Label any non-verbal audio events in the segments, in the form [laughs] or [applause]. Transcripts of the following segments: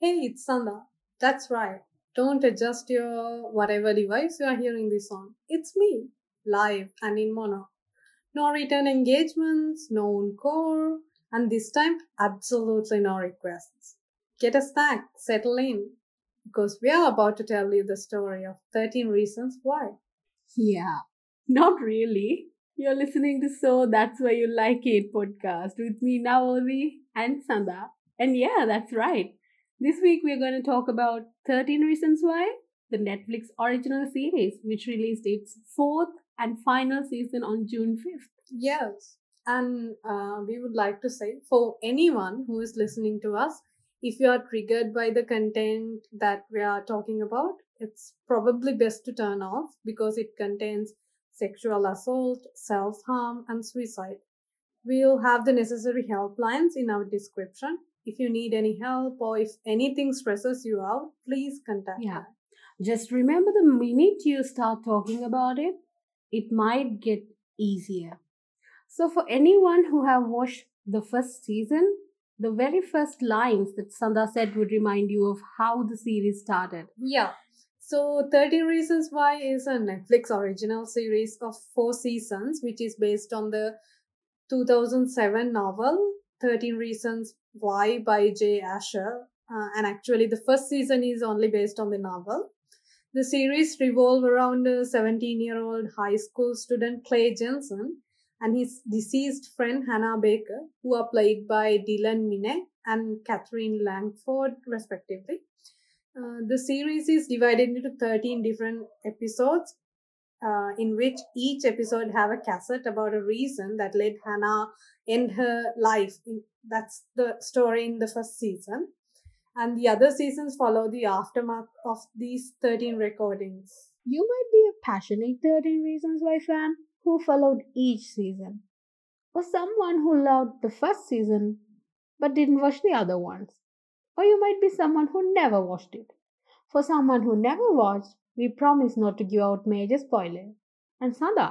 Hey, it's Sanda. That's right. Don't adjust your whatever device you are hearing this on. It's me, live and in mono. No return engagements, no encore, and this time absolutely no requests. Get a snack, settle in, because we are about to tell you the story of 13 Reasons Why. Yeah, not really. You're listening to So That's Why You Like It podcast with me, Naomi and Sanda. And yeah, that's right. This week we're going to talk about 13 Reasons Why, the Netflix original series, which released its fourth and final season on June 5th. Yes, and uh, we would like to say for anyone who is listening to us, if you are triggered by the content that we are talking about, it's probably best to turn off because it contains sexual assault, self harm, and suicide. We'll have the necessary helplines in our description if you need any help or if anything stresses you out, please contact Yeah. Just remember the minute you start talking about it, it might get easier. So for anyone who have watched the first season, the very first lines that Sanda said would remind you of how the series started. Yeah. So 13 Reasons Why is a Netflix original series of four seasons, which is based on the 2007 novel 13 Reasons Why by Jay Asher. Uh, and actually, the first season is only based on the novel. The series revolve around a 17 year old high school student Clay Jensen and his deceased friend Hannah Baker, who are played by Dylan Minnette and Katherine Langford, respectively. Uh, the series is divided into 13 different episodes uh, in which each episode have a cassette about a reason that led Hannah end her life. That's the story in the first season. And the other seasons follow the aftermath of these 13 recordings. You might be a passionate 13 Reasons Why fan who followed each season, or someone who loved the first season but didn't watch the other ones. Or you might be someone who never watched it. For someone who never watched, we promise not to give out major spoilers. And Sanda,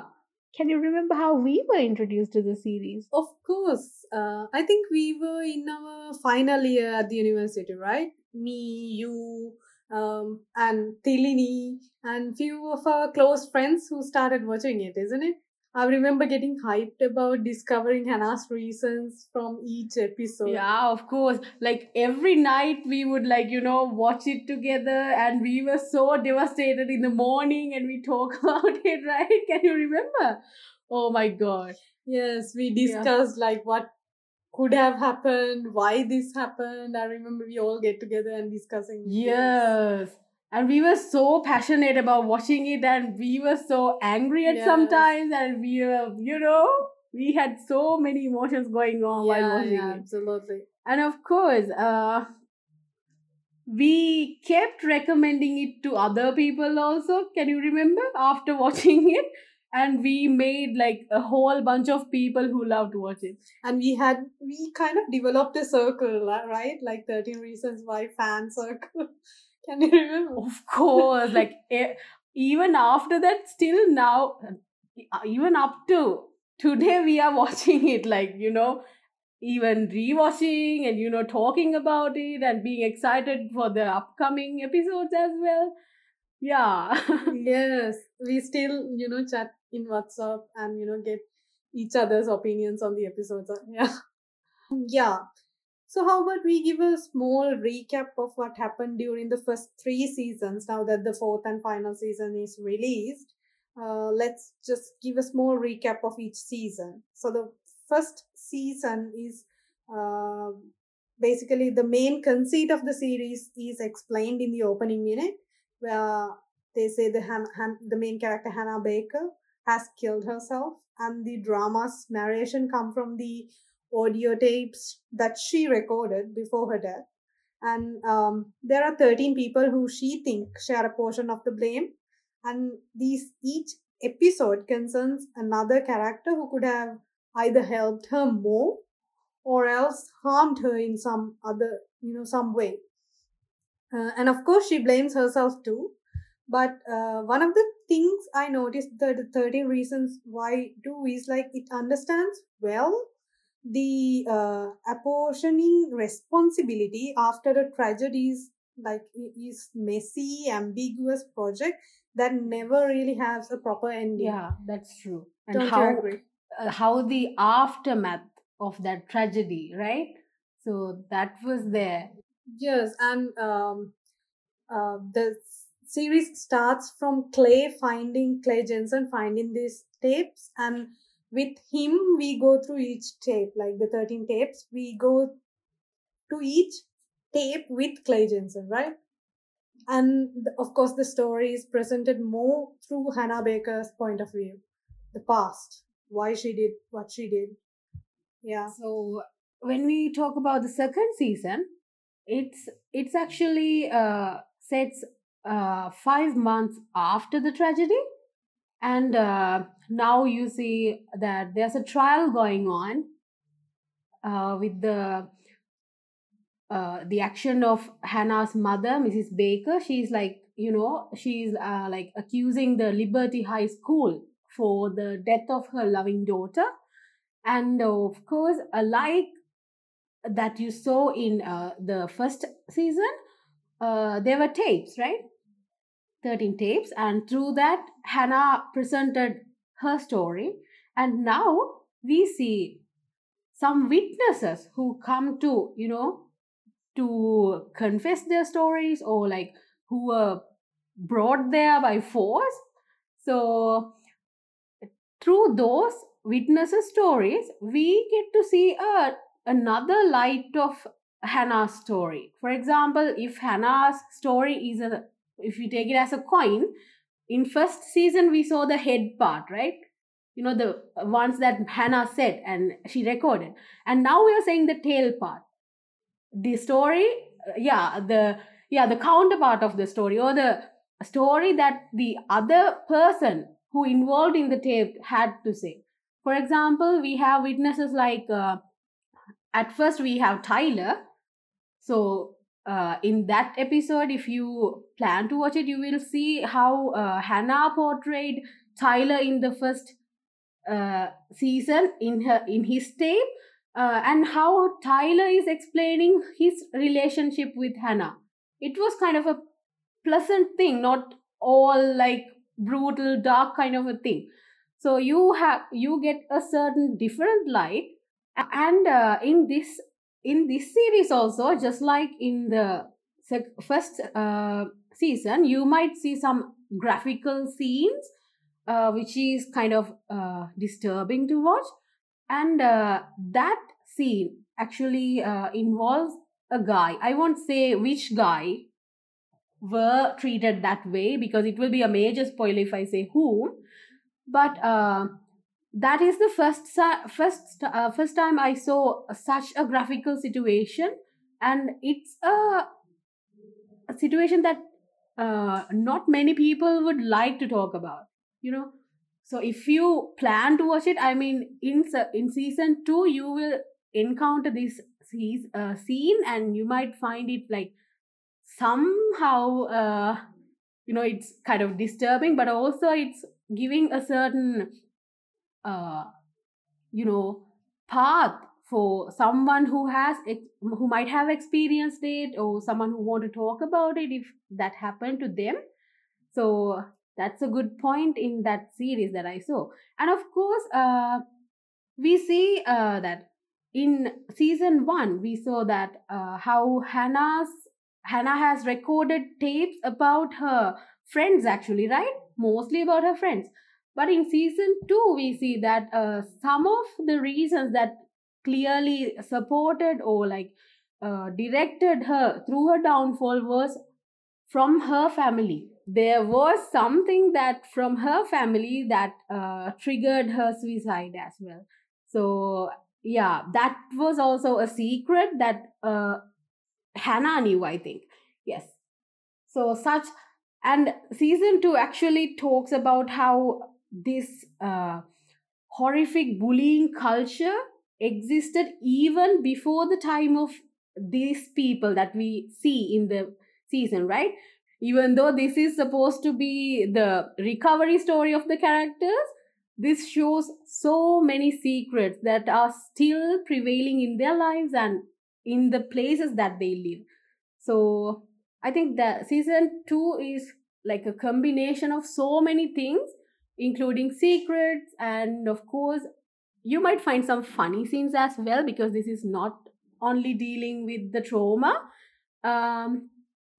can you remember how we were introduced to the series? Of course. Uh, I think we were in our final year at the university, right? Me, you, um, and Tilini, and few of our close friends who started watching it, isn't it? I remember getting hyped about discovering Hannah's reasons from each episode. Yeah, of course. Like every night we would like, you know, watch it together and we were so devastated in the morning and we talk [laughs] about it, right? Can you remember? Oh my god. Yes, we discussed yeah. like what could have happened, why this happened. I remember we all get together and discussing. Yes. This and we were so passionate about watching it and we were so angry at yes. sometimes and we were you know we had so many emotions going on yeah, while watching yeah, it. absolutely. And of course uh we kept recommending it to other people also can you remember after [laughs] watching it? And we made like a whole bunch of people who love to watch it and we had we kind of developed a circle right? Like 13 reasons why fan circle [laughs] Can you remember? Of course. like even after that, still now, uh, even up to today, we are watching it. Like you know, even rewatching and you know talking about it and being excited for the upcoming episodes as well. Yeah. [laughs] yes, we still you know chat in WhatsApp and you know get each other's opinions on the episodes. [laughs] Yeah. Yeah. So, how about we give a small recap of what happened during the first three seasons now that the fourth and final season is released? Uh, let's just give a small recap of each season. So, the first season is uh, basically the main conceit of the series is explained in the opening minute, where they say the, Han- Han- the main character Hannah Baker has killed herself, and the drama's narration come from the audio tapes that she recorded before her death. And um, there are 13 people who she thinks share a portion of the blame. And these each episode concerns another character who could have either helped her more or else harmed her in some other, you know, some way. Uh, and of course, she blames herself too. But uh, one of the things I noticed that the 13 reasons why do is like it understands well the uh, apportioning responsibility after a tragedy is like is messy, ambiguous project that never really has a proper ending. Yeah, that's true. And Don't how uh, how the aftermath of that tragedy, right? So that was there. Yes, and um, uh, the series starts from Clay finding Clay Jensen finding these tapes, and with him we go through each tape, like the thirteen tapes. We go to each tape with Clay Jensen, right? And of course, the story is presented more through Hannah Baker's point of view, the past, why she did what she did. Yeah. So when we talk about the second season, it's it's actually uh, sets uh, five months after the tragedy, and uh, now you see that there's a trial going on uh, with the uh, the action of Hannah's mother, Mrs. Baker. She's like, you know, she's uh, like accusing the Liberty High School for the death of her loving daughter. And of course, a like that you saw in uh, the first season, uh, there were tapes, right? 13 tapes. And through that, Hannah presented her story. And now we see some witnesses who come to, you know, to confess their stories or like who were brought there by force. So through those witnesses' stories, we get to see a, another light of Hannah's story. For example, if Hannah's story is a if you take it as a coin, in first season we saw the head part, right? You know the ones that Hannah said and she recorded, and now we are saying the tail part. The story uh, yeah the yeah the counterpart of the story or the story that the other person who involved in the tape had to say. For example we have witnesses like uh, at first we have tyler. So uh, in that episode if you plan to watch it you will see how uh, hannah portrayed tyler in the first uh, season in her in his tape uh, and how Tyler is explaining his relationship with Hannah. It was kind of a pleasant thing, not all like brutal, dark kind of a thing. So you have you get a certain different light, and uh, in this in this series also, just like in the first uh, season, you might see some graphical scenes, uh, which is kind of uh, disturbing to watch. And uh, that scene actually uh, involves a guy. I won't say which guy were treated that way because it will be a major spoiler if i say who. But uh, that is the first first uh, first time i saw such a graphical situation. And it's a, a situation that uh, not many people would like to talk about you know? So if you plan to watch it, I mean, in in season two, you will encounter this uh, scene, and you might find it like somehow, uh, you know, it's kind of disturbing, but also it's giving a certain, uh, you know, path for someone who has who might have experienced it or someone who want to talk about it if that happened to them. So that's a good point in that series that i saw. And of course uh, we see uh, that in season one we saw that uh, how hannah's hannah has recorded tapes about her friends actually right? Mostly about her friends but in season two we see that uh, some of the reasons that clearly supported or like uh, directed her through her downfall was from her family. There was something that from her family that uh, triggered her suicide as well. So yeah that was also a secret that uh, hannah knew i think. Yes. So such and season 2 actually talks about how this uh, horrific bullying culture existed even before the time of these people that we see in the season right? Even though this is supposed to be the recovery story of the characters this shows so many secrets that are still prevailing in their lives and in the places that they live. So i think that season 2 is like a combination of so many things including secrets and of course you might find some funny scenes as well because this is not only dealing with the trauma. Um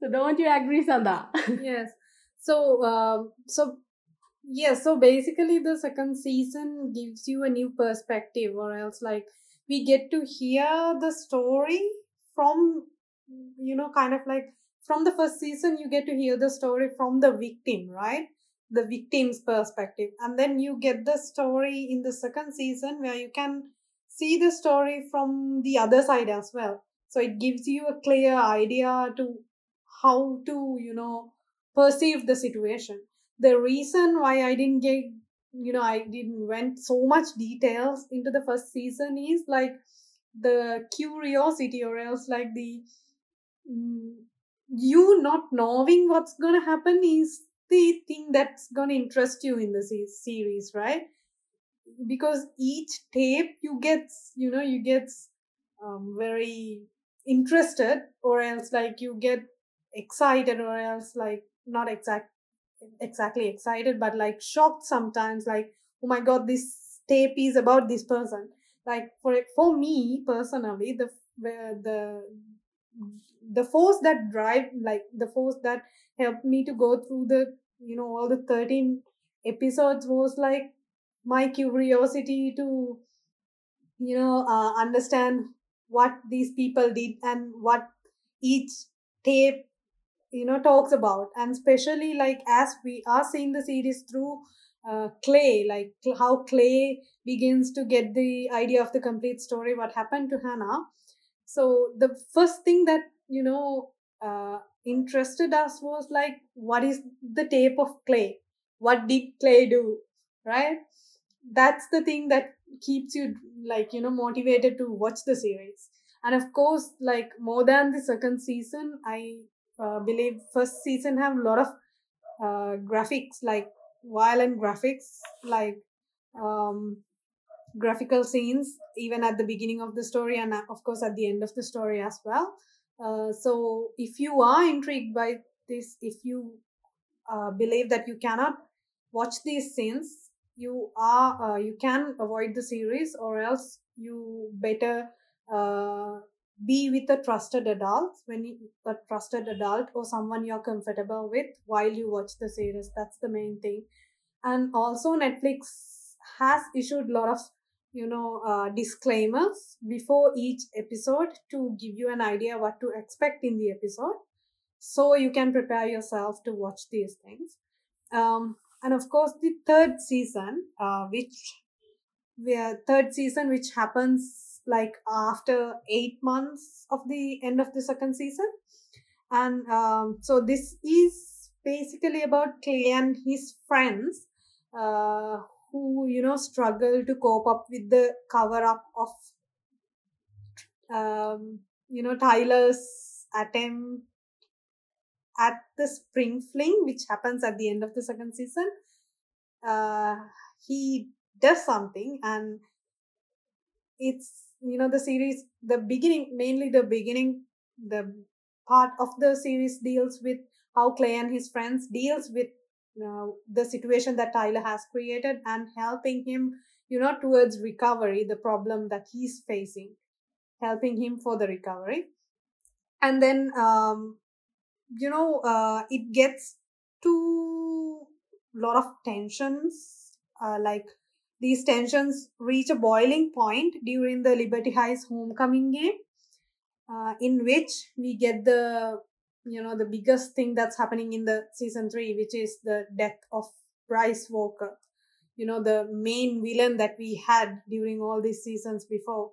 so don't you agree sanda yes. So um so yes so basically the second season gives you a new perspective or else like we get to hear the story from you know kind of like from the first season you get to hear the story from the victim right the victim's perspective. And then you get the story in the second season where you can see the story from the other side as well. So it gives you a clear idea to how to you know perceive the situation. The reason why i didn't get you know i didn't went so much details into the first season is like the curiosity or else like the mm, you not knowing what's going to happen is the thing that's going to interest you in the series right? Because each tape you get you know you get um, very interested or else like you get excited or else like not exact exactly excited but like shocked sometimes like oh my god this tape is about this person. Like for for me personally the the the force that drive like the force that helped me to go through the you know all the 13 episodes was like my curiosity to you know uh, understand what these people did and what each tape you know talks about. And especially like as we are seeing the series through uh, clay like how clay begins to get the idea of the complete story what happened to hannah so the first thing that you know uh, interested us was like what is the tape of clay? What did clay do? Right? That's the thing that keeps you like you know motivated to watch the series. And of course like more than the second season i uh, believe first season have a lot of uh, graphics like violent graphics like um, graphical scenes even at the beginning of the story and uh, of course at the end of the story as well. Uh, so if you are intrigued by this if you uh, believe that you cannot watch these scenes you are uh, you can avoid the series or else you better uh, be with a trusted adult. When you a trusted adult or someone you're comfortable with while you watch the series that's the main thing. And also netflix has issued a lot of you know uh, disclaimers before each episode to give you an idea what to expect in the episode so you can prepare yourself to watch these things um, and of course the third season uh, which where third season which happens like after eight months of the end of the second season. And um, so this is basically about Clay and his friends uh, who, you know, struggle to cope up with the cover up of, um, you know, Tyler's attempt at the spring fling, which happens at the end of the second season. Uh, he does something and it's you know the series the beginning mainly the beginning the part of the series deals with how clay and his friends deals with uh, the situation that tyler has created and helping him you know towards recovery the problem that he's facing helping him for the recovery. And then um you know uh it gets to a lot of tensions uh, like these tensions reach a boiling point during the Liberty High's homecoming game, uh, in which we get the you know the biggest thing that's happening in the season three, which is the death of Bryce Walker. You know the main villain that we had during all these seasons before.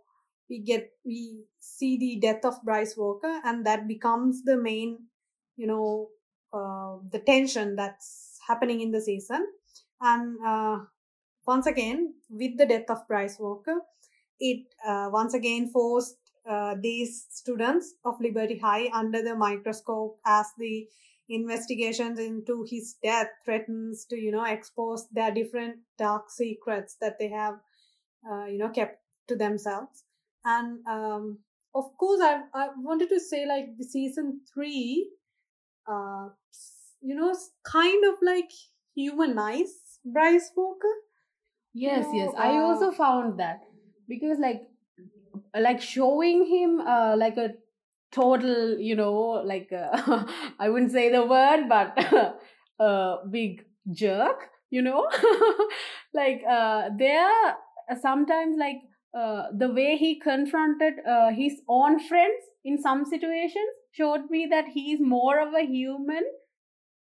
We get we see the death of Bryce Walker, and that becomes the main, you know, uh, the tension that's happening in the season. And uh, once again, with the death of Bryce Walker, it uh, once again forced uh, these students of Liberty High under the microscope as the investigations into his death threatens to you know expose their different dark secrets that they have uh, you know kept to themselves and um, of course I, I wanted to say like the season three uh, you know kind of like humanize bryce walker Yes, know, yes. I also uh, found that because like like showing him uh like a total, you know, like uh, [laughs] I wouldn't say the word, but [laughs] a big jerk, you know, [laughs] like uh there sometimes like uh the way he confronted uh, his own friends in some situations showed me that he's more of a human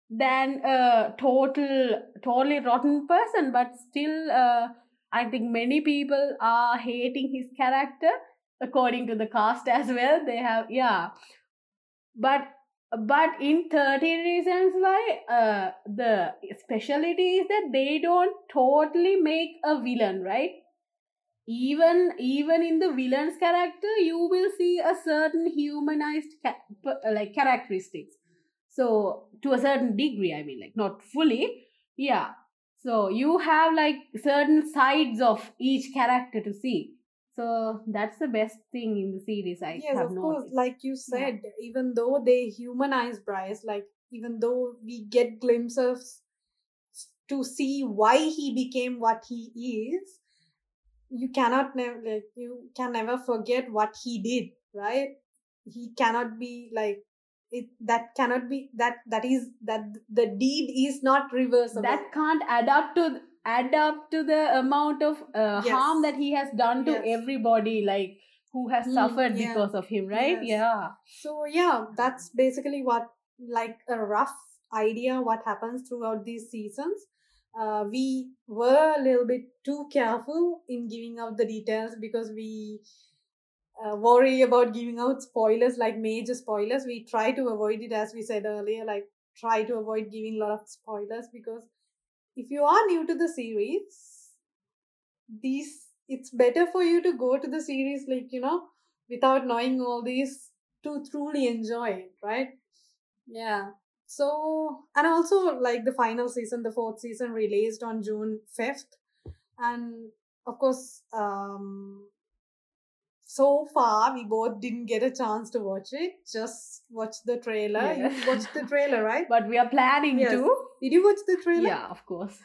than a total totally rotten person but still uh, i think many people are hating his character according to the cast [laughs] as well they have yeah. But but in 13 reasons why uh, the speciality is that they don't totally make a villain right? Even even in the villain's character you will see a certain humanized ca- like characteristics. So to a certain degree i mean like not fully yeah. So you have like certain sides of each character to see so that's the best thing in the series i yes have of course like you yeah. said even though they humanize bryce like even though we get glimpses to see why he became what he is you cannot never like you can never forget what he did right? He cannot be like it that cannot be that that is that the deed is not reversible. That can't add up to add up to the amount of uh, harm that he has done to yes. everybody like who has Hmm. suffered yeah. because of him right? Yes. Yeah. So yeah that's basically what like a rough idea what happens throughout these seasons. Uh, we were a little bit too careful in giving out the details because we uh, worry about giving out spoilers like major spoilers. We try to avoid it as we said earlier like try to avoid giving a lot of spoilers because if you are new to the series these it's better for you to go to the series like you know without knowing all these to truly enjoy it right? Yeah. So and also like the final season the fourth season released on june 5th and of course um so far we both didn't get a chance to watch it. Just watch the trailer. You watched the trailer [laughs] right? But we are planning yes. to. Did you watch the trailer? Yeah of course.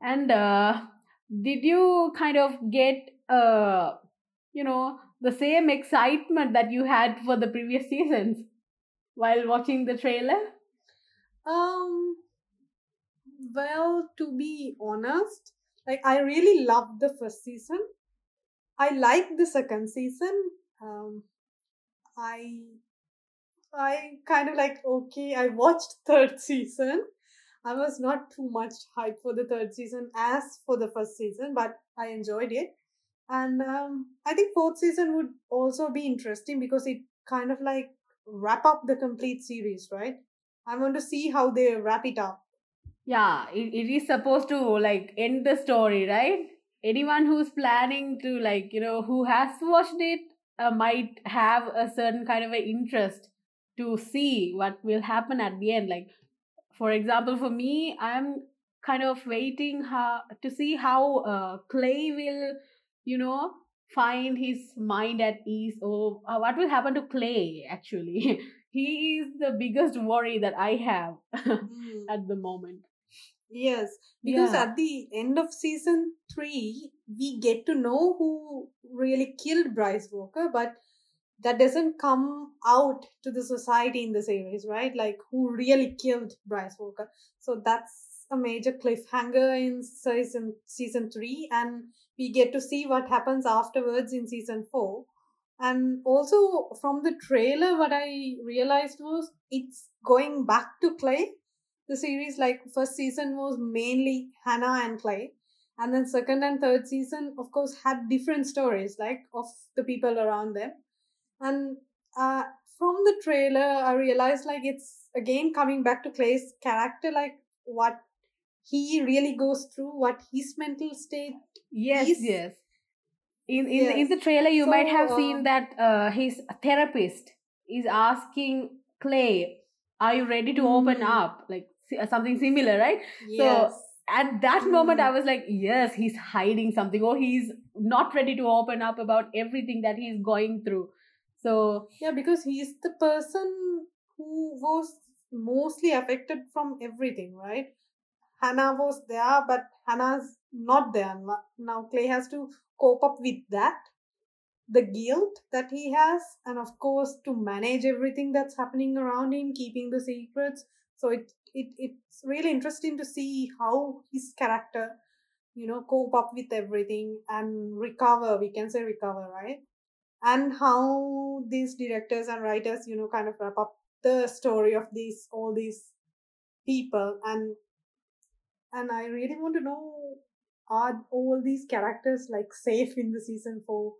And uh did you kind of get uh you know the same excitement that you had for the previous seasons while watching the trailer? Um well to be honest like i really loved the first season i like the second season. Um i i kind of like okay i watched [laughs] third season. I was not too much hyped for the third season as for the first season but i enjoyed it. And um i think fourth season would also be interesting because it kind of like wrap up the complete series right? I want to see how they wrap it up. Yeah it, it is supposed to like end the story right anyone who's planning to like you know who has watched it uh, might have a certain kind of an interest to see what will happen at the end. Like for example for me i'm kind of waiting how, to see how uh, clay will you know find his mind at ease. Or uh, what will happen to clay actually? [laughs] He is the biggest worry that i have [laughs] Mm. at the moment Yes, because yeah at the end of season three, we get to know who really killed Bryce Walker, but that doesn't come out to the society in the series, right? Like who really killed Bryce Walker. So that's a major cliffhanger in season season three, and we get to see what happens afterwards in season four. And also from the trailer, what I realized was it's going back to Clay the series like first season was mainly hannah and clay and then second and third season of course had different stories like of the people around them. And uh, from the trailer i realized like it's again coming back to clay's character like what he really goes through what his mental state yes is. yes. In in the, in the trailer you might have uh, seen that uh, his therapist is asking clay are you ready to open Mm. up? Like something similar right Yes. at that moment Mm. i was like yes he's hiding something or he's not ready to open up about everything that he's going through so Yeah, because he's the person who was mostly affected from everything, right? Hannah was there, but Hannah's not there. Now Clay has to cope up with that, the guilt that he has, and of course to manage everything that's happening around him, keeping the secrets. So it it it's really interesting to see how his character, you know, cope up with everything and recover. We can say recover, right? and how these directors and writers you know kind of wrap up the story of these all these people and and i really want to know are all these characters like safe in the season 4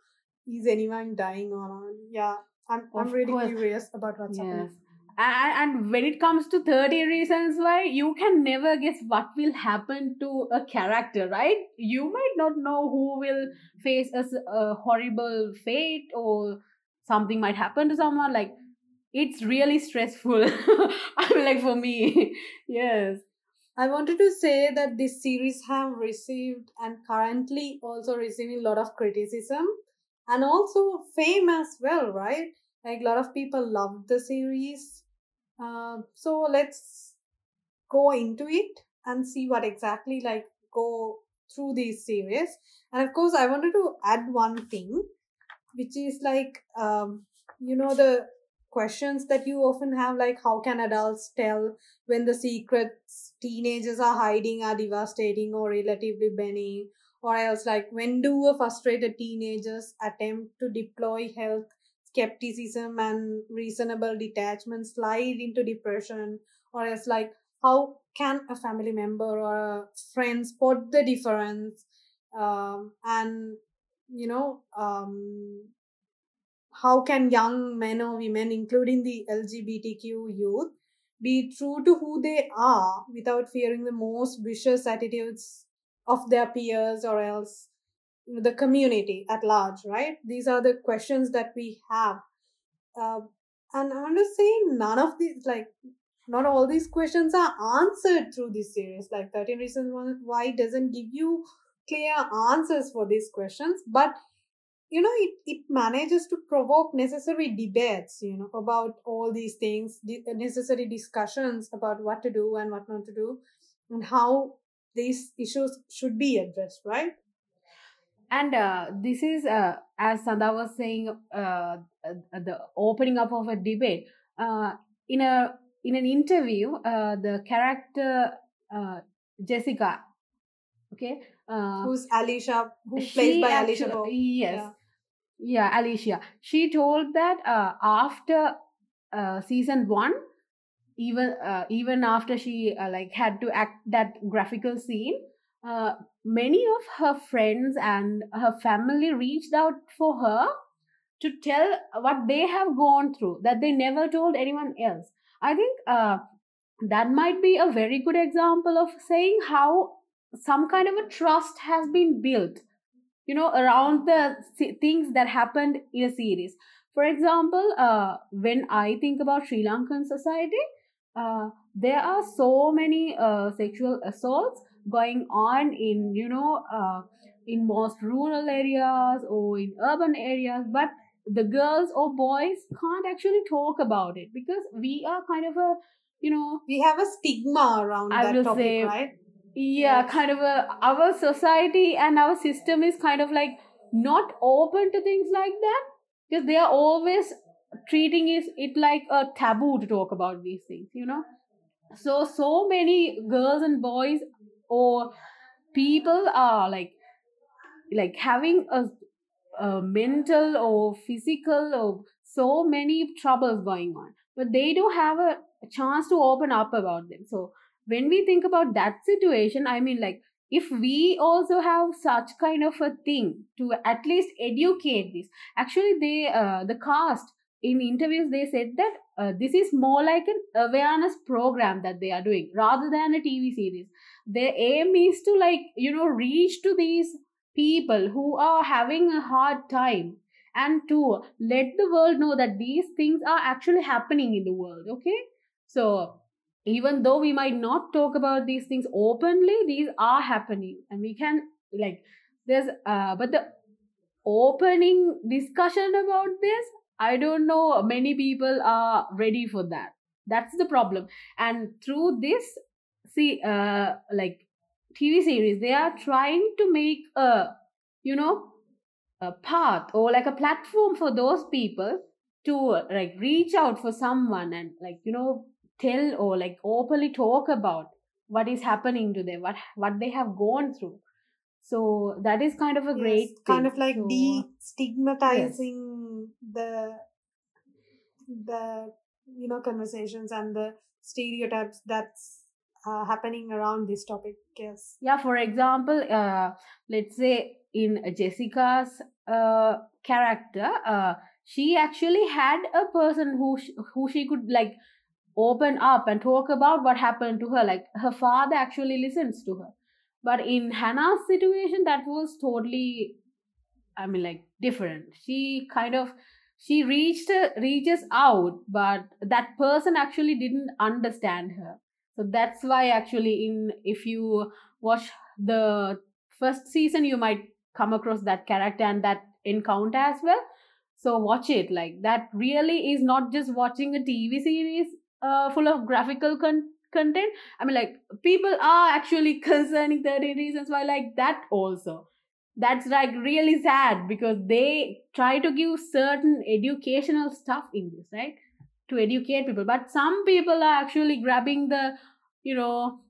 is anyone dying or not yeah i'm i'm Of really course. curious about what's yes happening and, when it comes to 13 reasons why you can never guess what will happen to a character right you might not know who will face a horrible fate or something might happen to someone like it's really stressful [laughs] i mean like for me [laughs] yes I wanted to say that this series have received and currently also receiving a lot of criticism and also fame as well, right? Like a lot of people love the series. Uh, so let's go into it and see what exactly like go through these series. And of course, I wanted to add one thing, which is like um, you know the questions that you often have like how can adults tell when the secrets teenagers are hiding are devastating or relatively benign or else like when do a frustrated teenagers attempt to deploy health skepticism and reasonable detachment slide into depression or else like how can a family member or a friend spot the difference um, and you know um, how can young men or women including the lgbtq youth be true to who they are without fearing the most vicious attitudes of their peers or else the community at large right? These are the questions that we have. Uh, and I'm just saying, none of these like not all these questions are answered through this series. Like 13 reasons why doesn't give you clear answers for these questions but you know it, it manages to provoke necessary debates you know about all these things the necessary discussions about what to do and what not to do and how these issues should be addressed right and uh, this is uh, as sanda was saying uh, the opening up of a debate uh, in a in an interview uh, the character uh, jessica okay uh, who's alisha who plays by Alisha Boe. yes Yeah. yeah alisha she told that uh, after uh, season 1 even uh, even after she uh, like had to act that graphical scene uh, many of her friends and her family reached out for her to tell what they have gone through that they never told anyone else. I think uh, that might be a very good example of saying how some kind of a trust has been built you know around the things that happened in a series. For example uh, when i think about sri lankan society uh, there are so many uh, sexual assaults going on in you know uh, in most rural areas or in urban areas but the girls or boys can't actually talk about it because we are kind of a you know we have a stigma around I that will topic say- right? yeah kind of a our society and our system is kind of like not open to things like that because they are always treating is it like a taboo to talk about these things you know? So so many girls and boys or people are like like having a, a mental or physical or so many troubles going on but they don't have a chance to open up about them. So when we think about that situation i mean like if we also have such kind of a thing to at least educate this actually they uh, the cast in interviews they said that uh, this is more like an awareness program that they are doing rather than a tv series. Their aim is to like you know reach to these people who are having a hard time and to let the world know that these things are actually happening in the world okay? So even though we might not talk about these things openly, these are happening, and we can like there's uh but the opening discussion about this i don't know many people are ready for that. That's the problem. And through this see uh like tv series they are trying to make a you know a path or like a platform for those people to like reach out for someone and like you know tell or like openly talk about what is happening to them what what they have gone through. So that is kind of a Yes, great kind thing. of like so de-stigmatizing the the you know conversations and the stereotypes that's uh, happening around this topic. Yes. yeah for example uh let's say in jessica's uh character uh she actually had a person who sh- who she could like open up and talk about what happened to her like her father actually listens to her but in hannah's situation that was totally i mean like different. She kind of she reached reaches out but that person actually didn't understand her. So that's why actually in if you watch the first season you might come across that character and that encounter as well. So watch it. Like that really is not just watching a tv series uh, full of graphical con- content. I mean like people are actually [laughs] concerning 13 reasons why like that also that's like really sad because they try to give certain educational stuff in this right? To educate people. But some people are actually grabbing the you know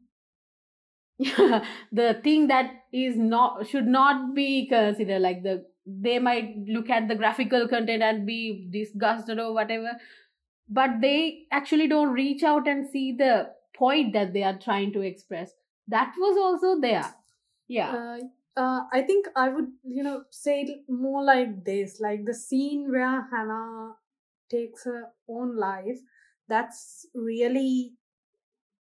[laughs] the thing that is not should not be considered. Like the they might look at the graphical content and be disgusted or whatever but they actually don't reach out and see the point that they are trying to express. That was also there. Yeah. Uh, uh, I think I would, you know, say it more like this like the scene where Hannah takes her own life, that's really,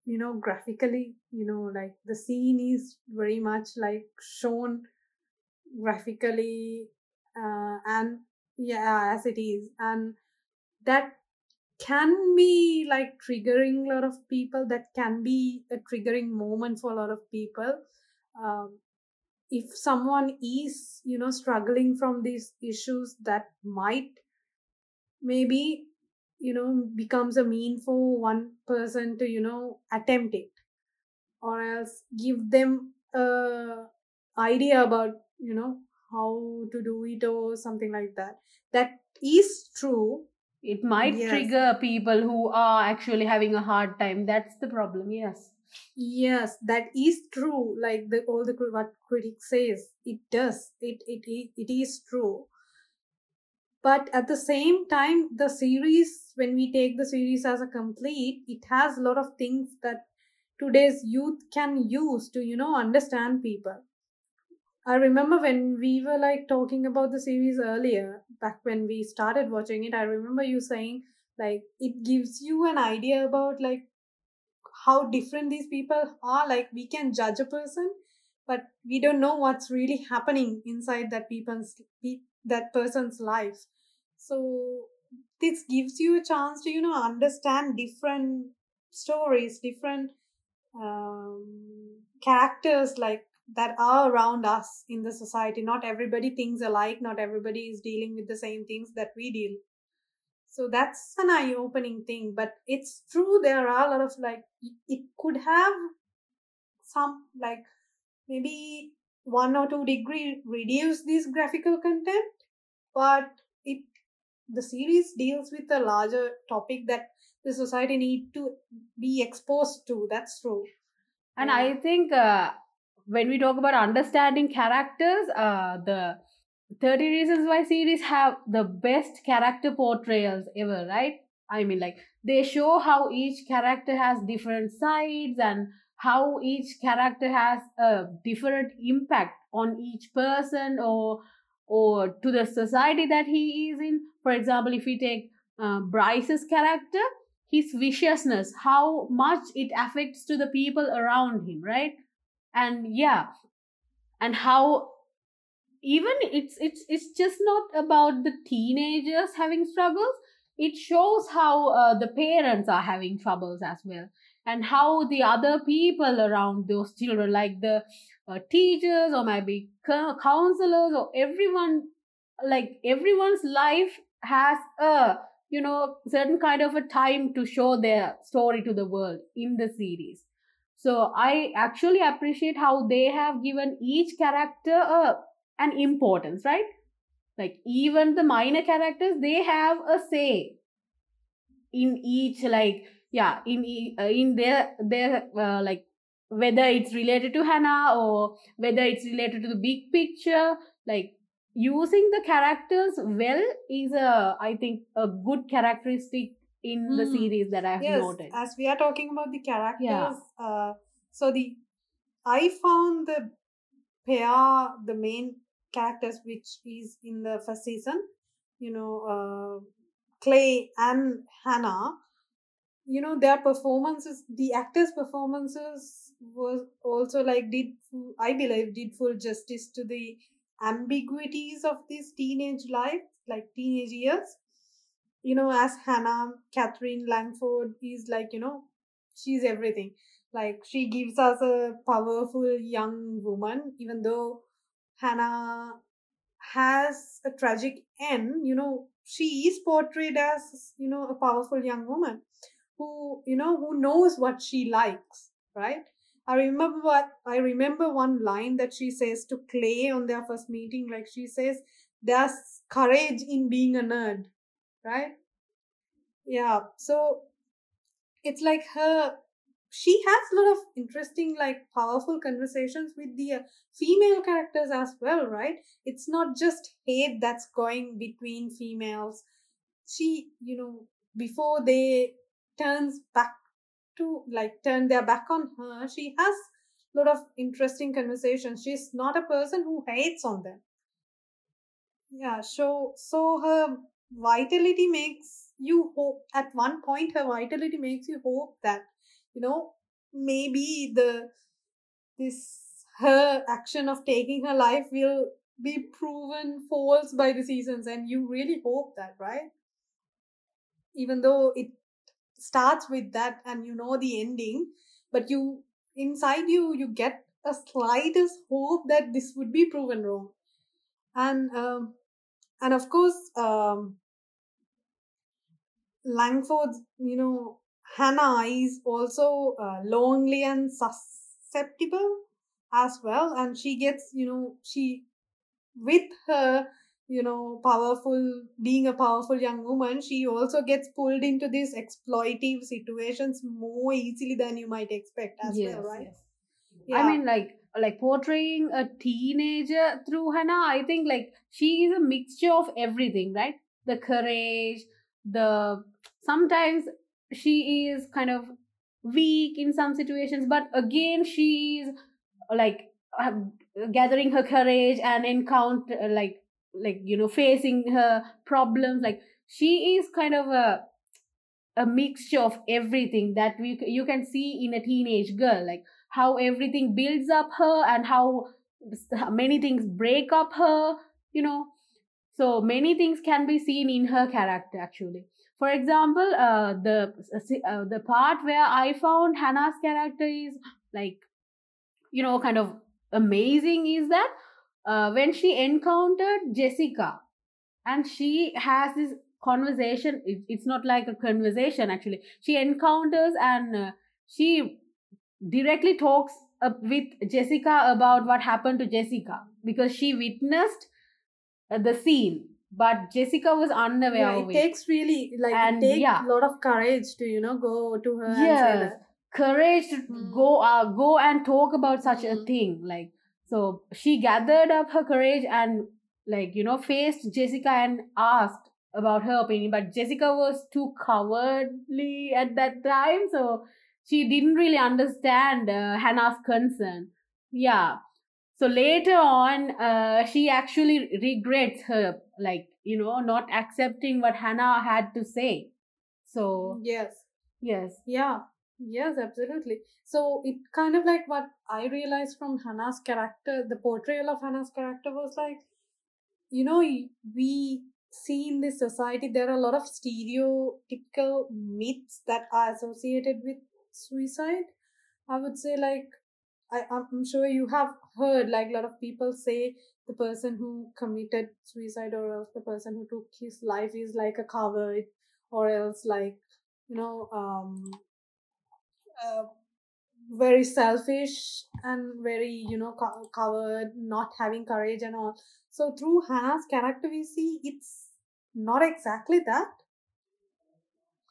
you know, graphically, you know, like the scene is very much like shown graphically uh, and yeah, as it is. And that can be like triggering a lot of people, that can be a triggering moment for a lot of people. Um, if someone is you know struggling from these issues that might maybe you know becomes a mean for one person to you know attempt it. Or else give them a idea about you know how to do it or something like that. That is true. It might yes. trigger people who are actually having a hard time. That's the problem yes yes that is true like the all the what critics says it does it it it, it is true. But at the same time the series when we take the series as a complete it has a lot of things that today's youth can use to you know understand people. I remember when we were like talking about the series earlier back when we started watching it i remember you saying like it gives you an idea about like how different these people are like we can judge a person but we don't know what's really happening inside that people's that person's life so this gives you a chance to you know understand different stories different um, characters like that are around us in the society. Not everybody thinks alike. Not everybody is dealing with the same things that we deal so that's an eye opening thing but it's true there are a lot of like it could have some like maybe one or two degree reduce this graphical content but it the series deals with a larger topic that the society need to be exposed to that's true. And yeah. I think uh, when we talk about understanding characters uh, the 13 reasons why series have the best character portrayals ever right? I mean like they show how each character has different sides and how each character has a different impact on each person or or to the society that he is in. For example if we take uh, bryce's character his viciousness how much it affects to the people around him right? And yeah and how even it's it's it's just not about the teenagers having struggles. It shows how uh, the parents are having troubles as well and how the other people around those children like the uh, teachers or maybe counselors or everyone like everyone's life has a you know certain kind of a time to show their story to the world in the series. So i actually appreciate how they have given each character a, an importance right like even the minor characters they have a say in each like yeah in uh, in their their uh, like whether it's related to hannah or whether it's related to the big picture like using the characters well is a i think a good characteristic in the Hmm. series that i've Yes, noted as we are talking about the characters, Yeah. uh, so the I found the pair, the main characters, which is in the first season, you know, uh, Clay and Hannah. You know, their performances, the actors' performances was also like did I believe did full justice to the ambiguities of this teenage life, like teenage years you know, as Hannah, Katherine Langford is like, you know, she's everything. Like, she gives us a powerful young woman, even though Hannah has a tragic end, you know, she is portrayed as, you know, a powerful young woman who, you know, who knows what she likes, right? I remember what I remember one line that she says to Clay on their first meeting, like she says, There's courage in being a nerd right yeah so it's like her she has a lot of interesting like powerful conversations with the uh, female characters as well right? It's not just hate that's going between females. She you know before they turns back to like turn their back on her she has a lot of interesting conversations. She's not a person who hates on them. Yeah, so so her vitality makes you hope at one point her vitality makes you hope that you know maybe the this her action of taking her life will be proven false by the seasons and you really hope that right? Even though it starts with that and you know the ending but you inside you you get a slightest hope that this would be proven wrong. And um, and of course um, langford's you know hannah is also uh, lonely and susceptible as well and she gets you know she with her you know powerful being a powerful young woman she also gets pulled into these exploitive situations more easily than you might expect as yes, well right? yes. i mean like like portraying a teenager through hannah i think like she is a mixture of everything right? The courage the sometimes she is kind of weak in some situations but again she is like uh, gathering her courage and encounter like like you know facing her problems. Like she is kind of a a mixture of everything that we you can see in a teenage girl like how everything builds up her and how many things break up her you know? So many things can be seen in her character actually for example uh, the uh, the part where i found hannah's character is like you know kind of amazing is that uh, when she encountered jessica and she has this conversation it, it's not like a conversation actually. She encounters and uh, she directly talks uh, with jessica about what happened to jessica because she witnessed uh, the scene but jessica was unaware yeah, of it It takes really like And, it takes yeah. a lot of courage to you know go to her and say yes that courage to Mm. go uh, go and talk about such a Mm. thing like so she gathered up her courage and like you know faced jessica and asked about her opinion but jessica was too cowardly at that time so she didn't really understand uh, hannah's concern yeah so later on uh, she actually regrets her like you know not accepting what hannah had to say. So mm, yes. yes. Yeah. Yes absolutely. So it kind of like what i realized from hannah's character the portrayal of hannah's character was like you know we see in this society there are a lot of stereotypical myths that are associated with suicide. I would say like I, i'm sure you have heard like a lot of people say the person who committed suicide or else the person who took his life is like a coward or else like you know um uh, very selfish and very you know co- coward not having courage and all. So through hannah's character we see it's not exactly that.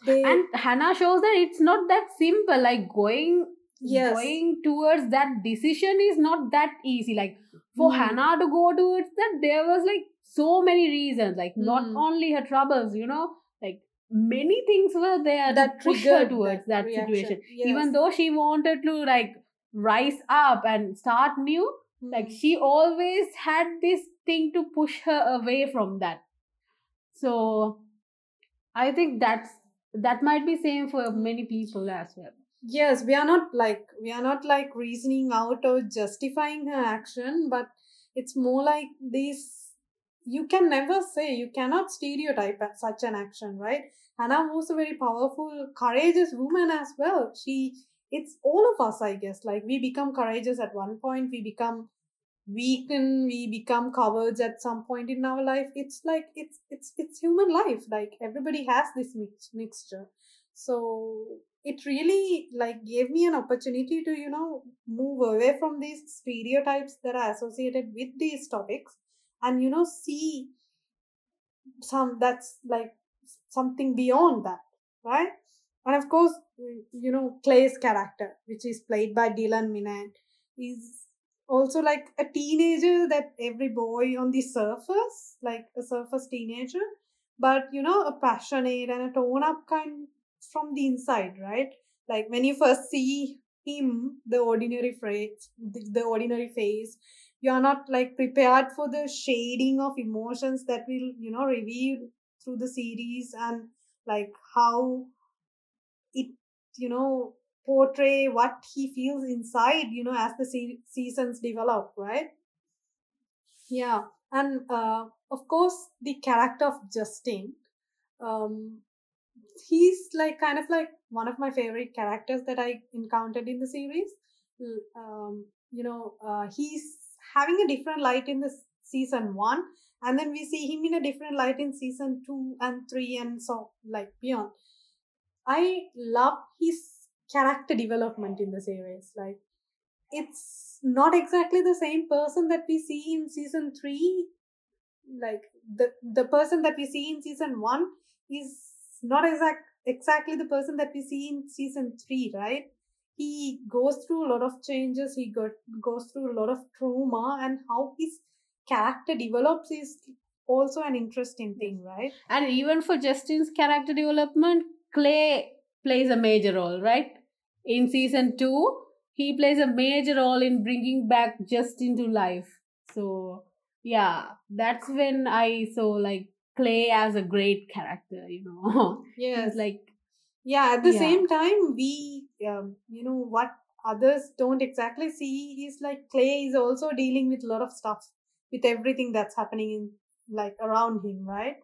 They and hannah shows that it's not that simple like going yes going towards that decision is not that easy like for Hmm. hannah to go towards that there was like so many reasons like not Hmm. only her troubles you know like many things were there that to push her towards that, reaction. situation yes. even though she wanted to like rise up and start new like Hmm. she always had this thing to push her away from that so i think that's that might be same for many people as well yes we are not like we are not like reasoning out or justifying her action but it's more like this you can never say you cannot stereotype such an action right? Hannah was a very powerful courageous woman as well she it's all of us i guess. Like we become courageous at one point we become weaken we become cowards at some point in our life. It's like it's it's it's human life. Like everybody has this mix, mixture. So it really like gave me an opportunity to you know move away from these stereotypes that are associated with these topics and you know see some that's like something beyond that right? And of course mm, you know clay's character which is played by dylan minnette is also like a teenager that every boy on the surface like a surface teenager but you know a passionate and a torn up kind from the inside right? Like when you first see him the ordinary the, the ordinary face you are not like prepared for the shading of emotions that will you know reveal through the series and like how it you know portray what he feels inside you know as the se- seasons develop right? Yeah and uh, of course the character of justin um he's like kind of like one of my favorite characters that i encountered in the series. Um you know uh, he's having a different light in the season one and then we see him in a different light in season two and three and so like beyond. I love his character development in the series like it's not exactly the same person that we see in season 3 like the the person that we see in season 1 is not exact exactly the person that we see in season 3 right? He goes through a lot of changes he got goes through a lot of trauma and how his character develops is also an interesting thing right? And even for justin's character development clay plays a major role right? In season 2 he plays a major role in bringing back justin to life. So yeah that's when i saw like clay as a great character you know? [laughs] Yes. he's like yeah at the Yeah. same time we um, you know what others don't exactly see is like clay is also dealing with a lot of stuff with everything that's happening in like around him right?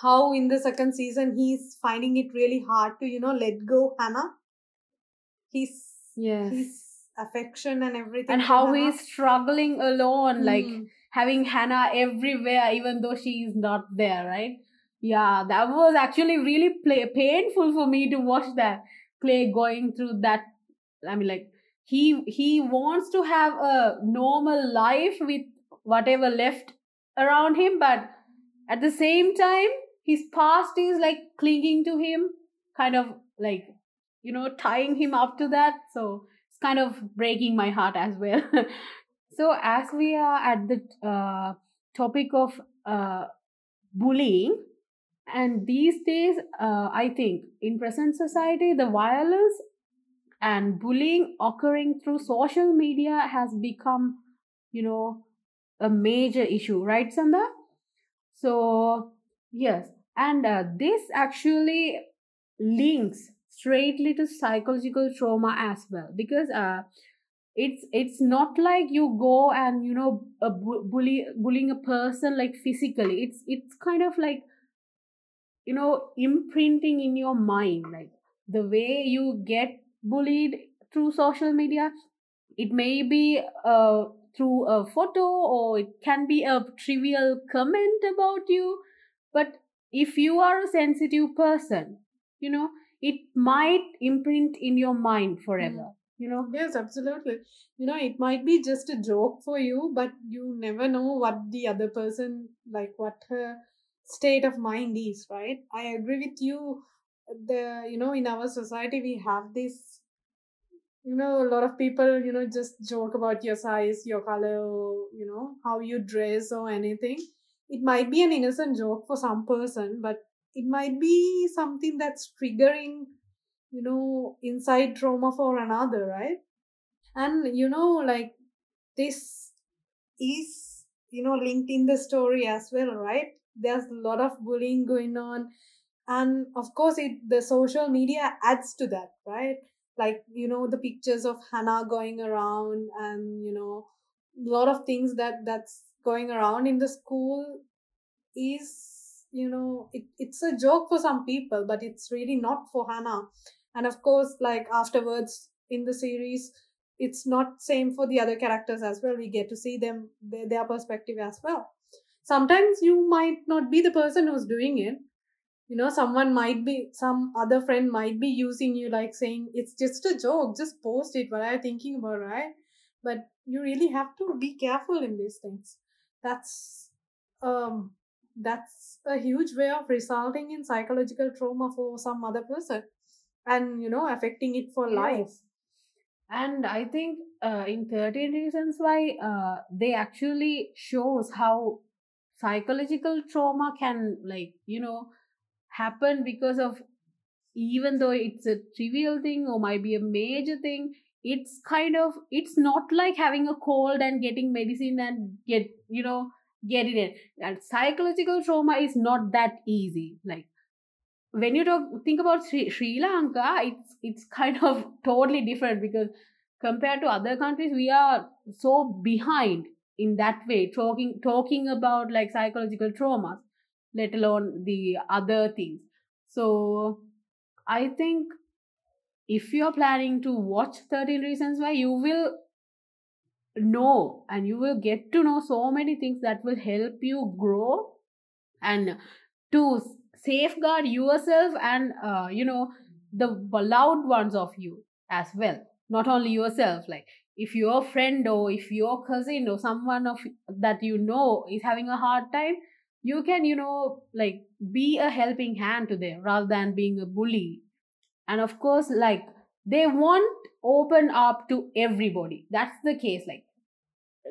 How in the second season he's finding it really hard to you know let go hannah. His yes. his affection and everything and how he's struggling alone like Mm. Having hannah everywhere even though she is not there right? Yeah that was actually really play- painful for me to watch that clay going through that i mean like he he wants to have a normal life with whatever left around him but at the same time his past is like clinging to him kind of like you know tying him up to that. So it's kind of breaking my heart as well [laughs] so as we are at the uh, topic of uh, bullying and these days uh, i think in present society the violence and bullying occurring through social media has become you know a major issue right sanda so yes and uh, this actually links straightly to psychological trauma as well because uh, it's it's not like you go and you know a bu- bully bullying a person like physically it's it's kind of like you know imprinting in your mind like the way you get bullied through social media it may be uh, through a photo or it can be a trivial comment about you but if you are a sensitive person you know it might imprint in your mind Mm. You know Yes, absolutely. You know, it might be just a joke for you, but you never know what the other person, like what her state of mind is, right? I agree with you. The, you know, in our society, we have this, you know, a lot of people, you know, just joke about your size, your color, or, you know, how you dress or anything. It might be an innocent joke for some person, but it might be something that's triggering you know inside trauma for another right? And you know like this is you know linked in the story as well right? There's a lot of bullying going on. And of course it the social media adds to that right? Like you know the pictures of hannah going around and you know a lot of things that that's going around in the school is you know it, it's a joke for some people but it's really not for hannah and of course like afterwards in the series it's not same for the other characters as well. We get to see them their, their perspective as well. Sometimes you might not be the person who's doing it. You know someone might be some other friend might be using you like saying it's just a joke. Just post it. What are you thinking about right? But you really have to be careful in these things. That's um that's a huge way of resulting in psychological trauma for some other person and you know affecting it for life. And i think uh, in 13 reasons why uh, they actually shows how psychological trauma can like you know happen because of even though it's a trivial thing or might be a major thing it's kind of it's not like having a cold and getting medicine and get you know get it in. And psychological trauma is not that easy. Like when you talk think about Sri, Sri Lanka, it's it's [laughs] kind of totally different because compared to other countries, we are so behind in that way. Talking talking about like psychological traumas, let alone the other things. So I think if you're planning to watch 13 Reasons Why, you will know and you will get to know so many things that will help you grow and to safeguard yourself and uh, you know the loved ones of you as well. Not only yourself like if your friend or if your cousin or someone of that you know is having a hard time you can you know like be a helping hand to them rather than being a bully. And of course like they won't open up to everybody. That's the case like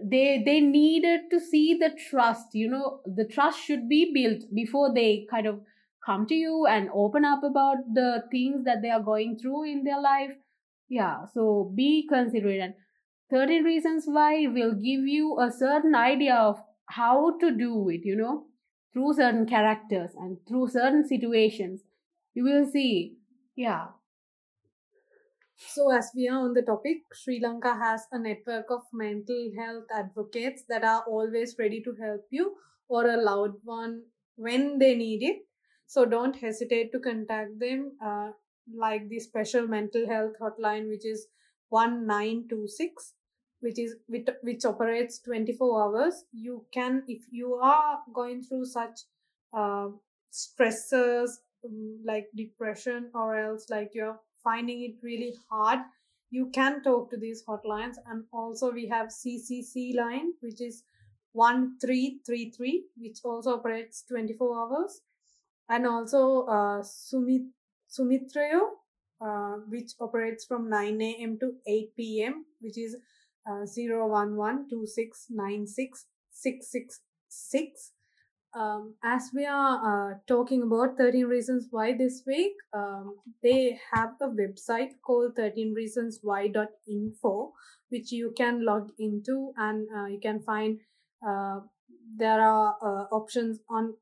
they they needed to see the trust you know the trust should be built before they kind of come to you and open up about the things that they are going through in their life. Yeah so be considerate. And 13 reasons why will give you a certain idea of how to do it you know through certain characters and through certain situations. You will see. Yeah. So, as we are on the topic, Sri Lanka has a network of mental health advocates that are always ready to help you or a loved one when they need it. So, don't hesitate to contact them, uh, like the special mental health hotline, which is 1926, which is which, which operates 24 hours. You can, if you are going through such uh, stressors um, like depression, or else like you're finding it really hard you can talk to these hotlines and also we have ccc line which is 1333 which also operates 24 hours and also uh, Sumit, Sumithrayo uh, which operates from 9 a.m to 8 p.m which is uh, 01126966666 um, as we are uh, talking about 13 reasons why this week um, they have a website called 13 reasons why.info which you can log into and uh, you can find uh, there are uh, options on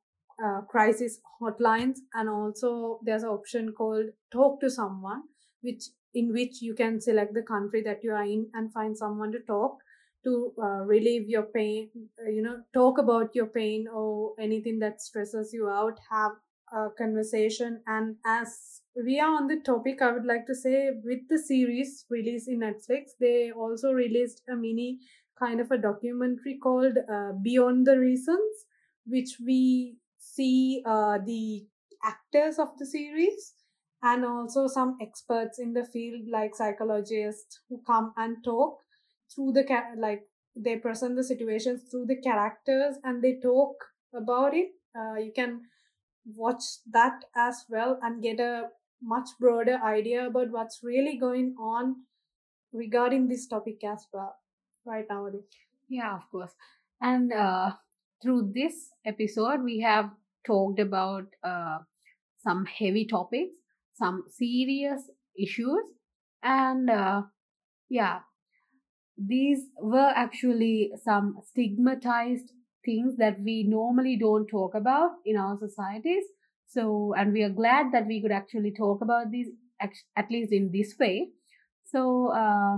uh, crisis hotlines and also there's an option called talk to someone which in which you can select the country that you are in and find someone to talk to uh, relieve your pain uh, you know talk about your pain or anything that stresses you out have a conversation. And as we are on the topic i would like to say with the series released in netflix they also released a mini kind of a documentary called uh, beyond the reasons which we see uh, the actors of the series and also some experts in the field like psychologists who come and talk through the like they present the situations through the characters and they talk about it uh, you can watch that as well and get a much broader idea about what's really going on regarding this topic as well right now Yeah, of course. And uh, through this episode, we have talked about uh, some heavy topics, some serious issues, and uh, yeah, these were actually some stigmatized things that we normally don't talk about in our societies. So, and we are glad that we could actually talk about these at least in this way. So, uh,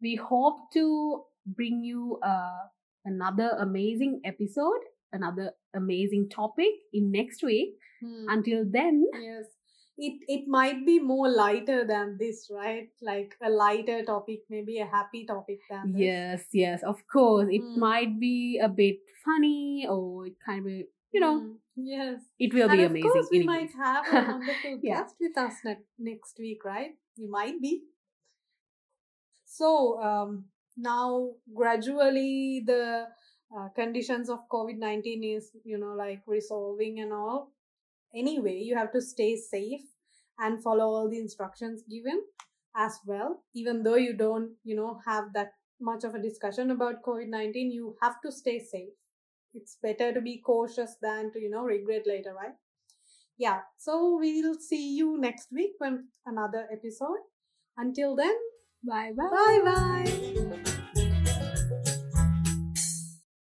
we hope to bring you uh, another amazing episode, another amazing topic in next week. Hmm. Until then, yes it it might be more lighter than this right like a lighter topic maybe a happy topic than this. yes, yes, of course, it Mm. might be a bit funny or it kind of, you know, Hmm. yes it will and be amazing. of course we anyways. might have a [laughs] wonderful Yeah. guest with us ne- next week right you might be so um now gradually the uh, conditions of covid-19 is you know like resolving and all. Anyway you have to stay safe and follow all the instructions given as well. Even though you don't you know have that much of a discussion about covid-19 you have to stay safe. It's better to be cautious than to you know regret later right? Yeah so we'll see you next week when another episode. Until then Bye bye. bye bye